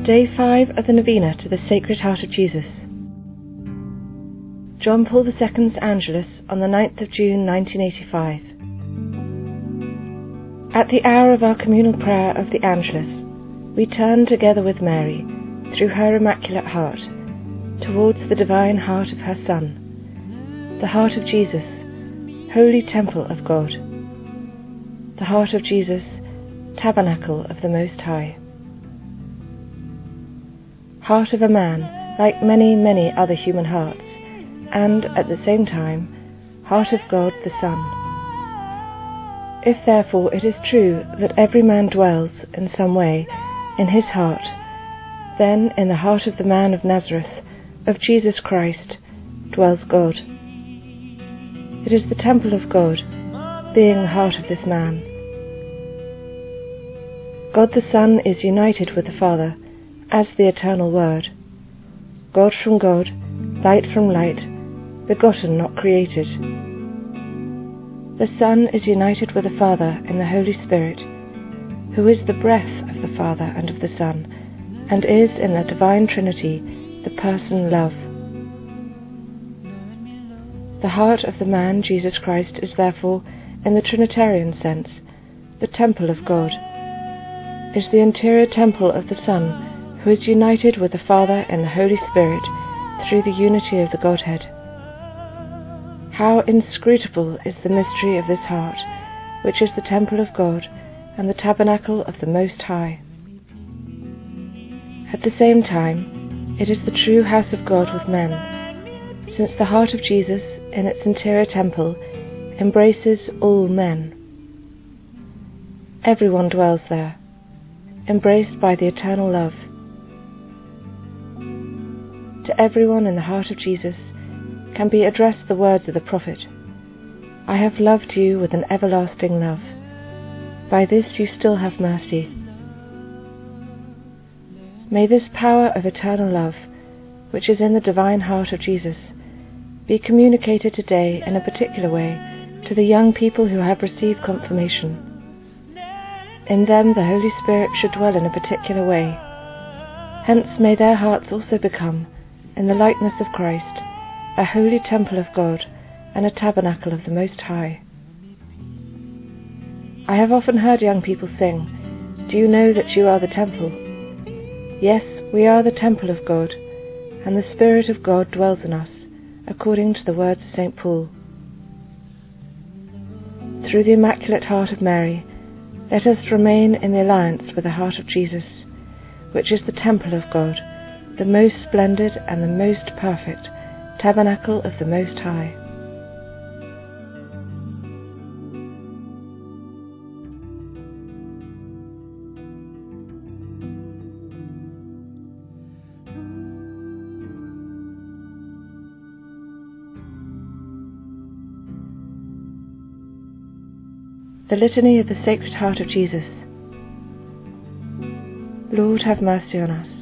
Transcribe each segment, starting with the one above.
Day 5 of the Novena to the Sacred Heart of Jesus. John Paul II's Angelus on the 9th of June 1985. At the hour of our communal prayer of the Angelus, we turn together with Mary, through her Immaculate Heart, towards the divine heart of her Son, the heart of Jesus, holy temple of God, the heart of Jesus, tabernacle of the Most High heart of a man, like many, many other human hearts, and, at the same time, heart of God the Son. If therefore it is true that every man dwells, in some way, in his heart, then in the heart of the man of Nazareth, of Jesus Christ, dwells God. It is the temple of God, being the heart of this man. God the Son is united with the Father as the eternal Word, God from God, light from light, begotten, not created. The Son is united with the Father in the Holy Spirit, who is the breath of the Father and of the Son, and is in the divine Trinity the person love. The heart of the man Jesus Christ is therefore, in the Trinitarian sense, the temple of God, is the interior temple of the Son who is united with the Father and the Holy Spirit through the unity of the Godhead. How inscrutable is the mystery of this heart, which is the temple of God and the tabernacle of the Most High. At the same time, it is the true house of God with men, since the heart of Jesus, in its interior temple, embraces all men. Everyone dwells there, embraced by the eternal love to everyone in the heart of Jesus can be addressed the words of the prophet I have loved you with an everlasting love. By this you still have mercy. May this power of eternal love, which is in the divine heart of Jesus, be communicated today in a particular way to the young people who have received confirmation. In them the Holy Spirit should dwell in a particular way. Hence may their hearts also become in the likeness of Christ, a holy temple of God, and a tabernacle of the Most High. I have often heard young people sing, Do you know that you are the temple? Yes, we are the temple of God, and the Spirit of God dwells in us, according to the words of St. Paul. Through the Immaculate Heart of Mary, let us remain in the alliance with the heart of Jesus, which is the temple of God the most splendid and the most perfect tabernacle of the Most High. The Litany of the Sacred Heart of Jesus. Lord, have mercy on us.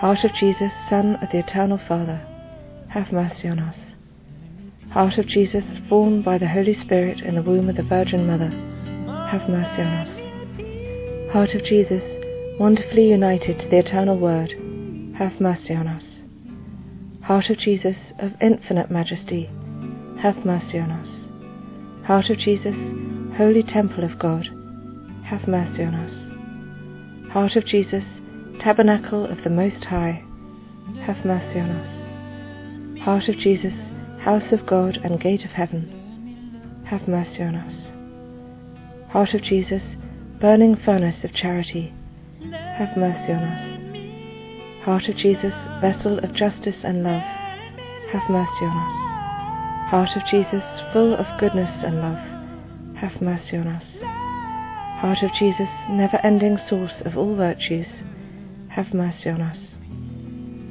Heart of Jesus, Son of the Eternal Father, have mercy on us. Heart of Jesus, born by the Holy Spirit in the womb of the Virgin Mother, have mercy on us. Heart of Jesus, wonderfully united to the Eternal Word, have mercy on us. Heart of Jesus, of infinite majesty, have mercy on us. Heart of Jesus, holy temple of God, have mercy on us. Heart of Jesus, Tabernacle of the Most High, have mercy on us. Heart of Jesus, House of God and Gate of Heaven, have mercy on us. Heart of Jesus, Burning Furnace of Charity, have mercy on us. Heart of Jesus, Vessel of Justice and Love, have mercy on us. Heart of Jesus, full of goodness and love, have mercy on us. Heart of Jesus, never ending source of all virtues, have mercy on us.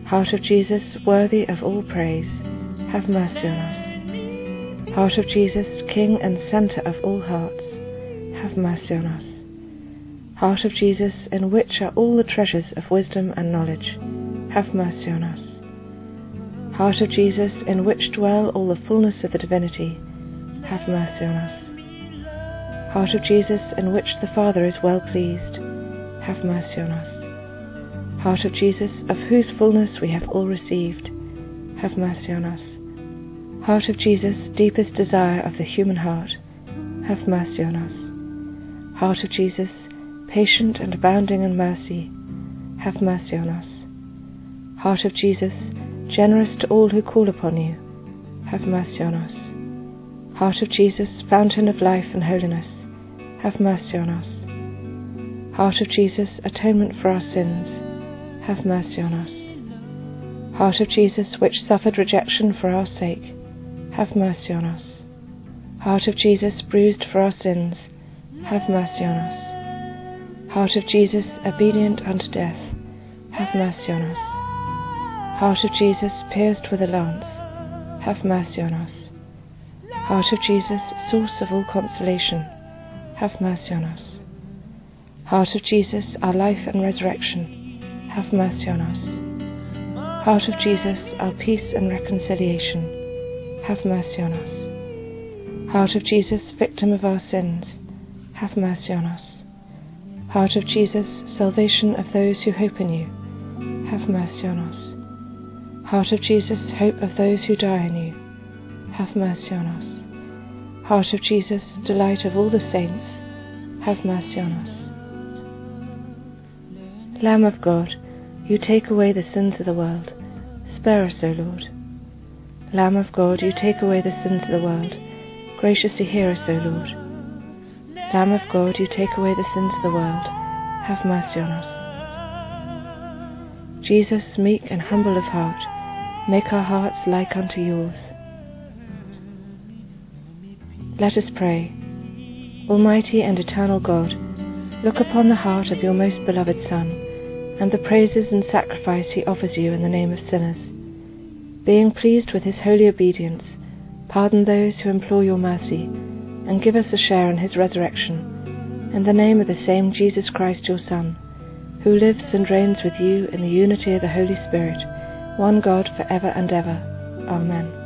Heart of Jesus, worthy of all praise, have mercy on us. Heart of Jesus, King and centre of all hearts, have mercy on us. Heart of Jesus, in which are all the treasures of wisdom and knowledge, have mercy on us. Heart of Jesus, in which dwell all the fullness of the divinity, have mercy on us. Heart of Jesus, in which the Father is well pleased, have mercy on us. Heart of Jesus, of whose fullness we have all received, have mercy on us. Heart of Jesus, deepest desire of the human heart, have mercy on us. Heart of Jesus, patient and abounding in mercy, have mercy on us. Heart of Jesus, generous to all who call upon you, have mercy on us. Heart of Jesus, fountain of life and holiness, have mercy on us. Heart of Jesus, atonement for our sins, have mercy on us. Heart of Jesus, which suffered rejection for our sake, have mercy on us. Heart of Jesus, bruised for our sins, have mercy on us. Heart of Jesus, obedient unto death, have mercy on us. Heart of Jesus, pierced with a lance, have mercy on us. Heart of Jesus, source of all consolation, have mercy on us. Heart of Jesus, our life and resurrection, have mercy on us. Heart of Jesus, our peace and reconciliation, have mercy on us. Heart of Jesus, victim of our sins, have mercy on us. Heart of Jesus, salvation of those who hope in you, have mercy on us. Heart of Jesus, hope of those who die in you, have mercy on us. Heart of Jesus, delight of all the saints, have mercy on us. Lamb of God, you take away the sins of the world, spare us, O Lord. Lamb of God, you take away the sins of the world, graciously hear us, O Lord. Lamb of God, you take away the sins of the world, have mercy on us. Jesus, meek and humble of heart, make our hearts like unto yours. Let us pray. Almighty and eternal God, look upon the heart of your most beloved Son, and the praises and sacrifice he offers you in the name of sinners. Being pleased with his holy obedience, pardon those who implore your mercy and give us a share in his resurrection. In the name of the same Jesus Christ, your Son, who lives and reigns with you in the unity of the Holy Spirit, one God for ever and ever. Amen.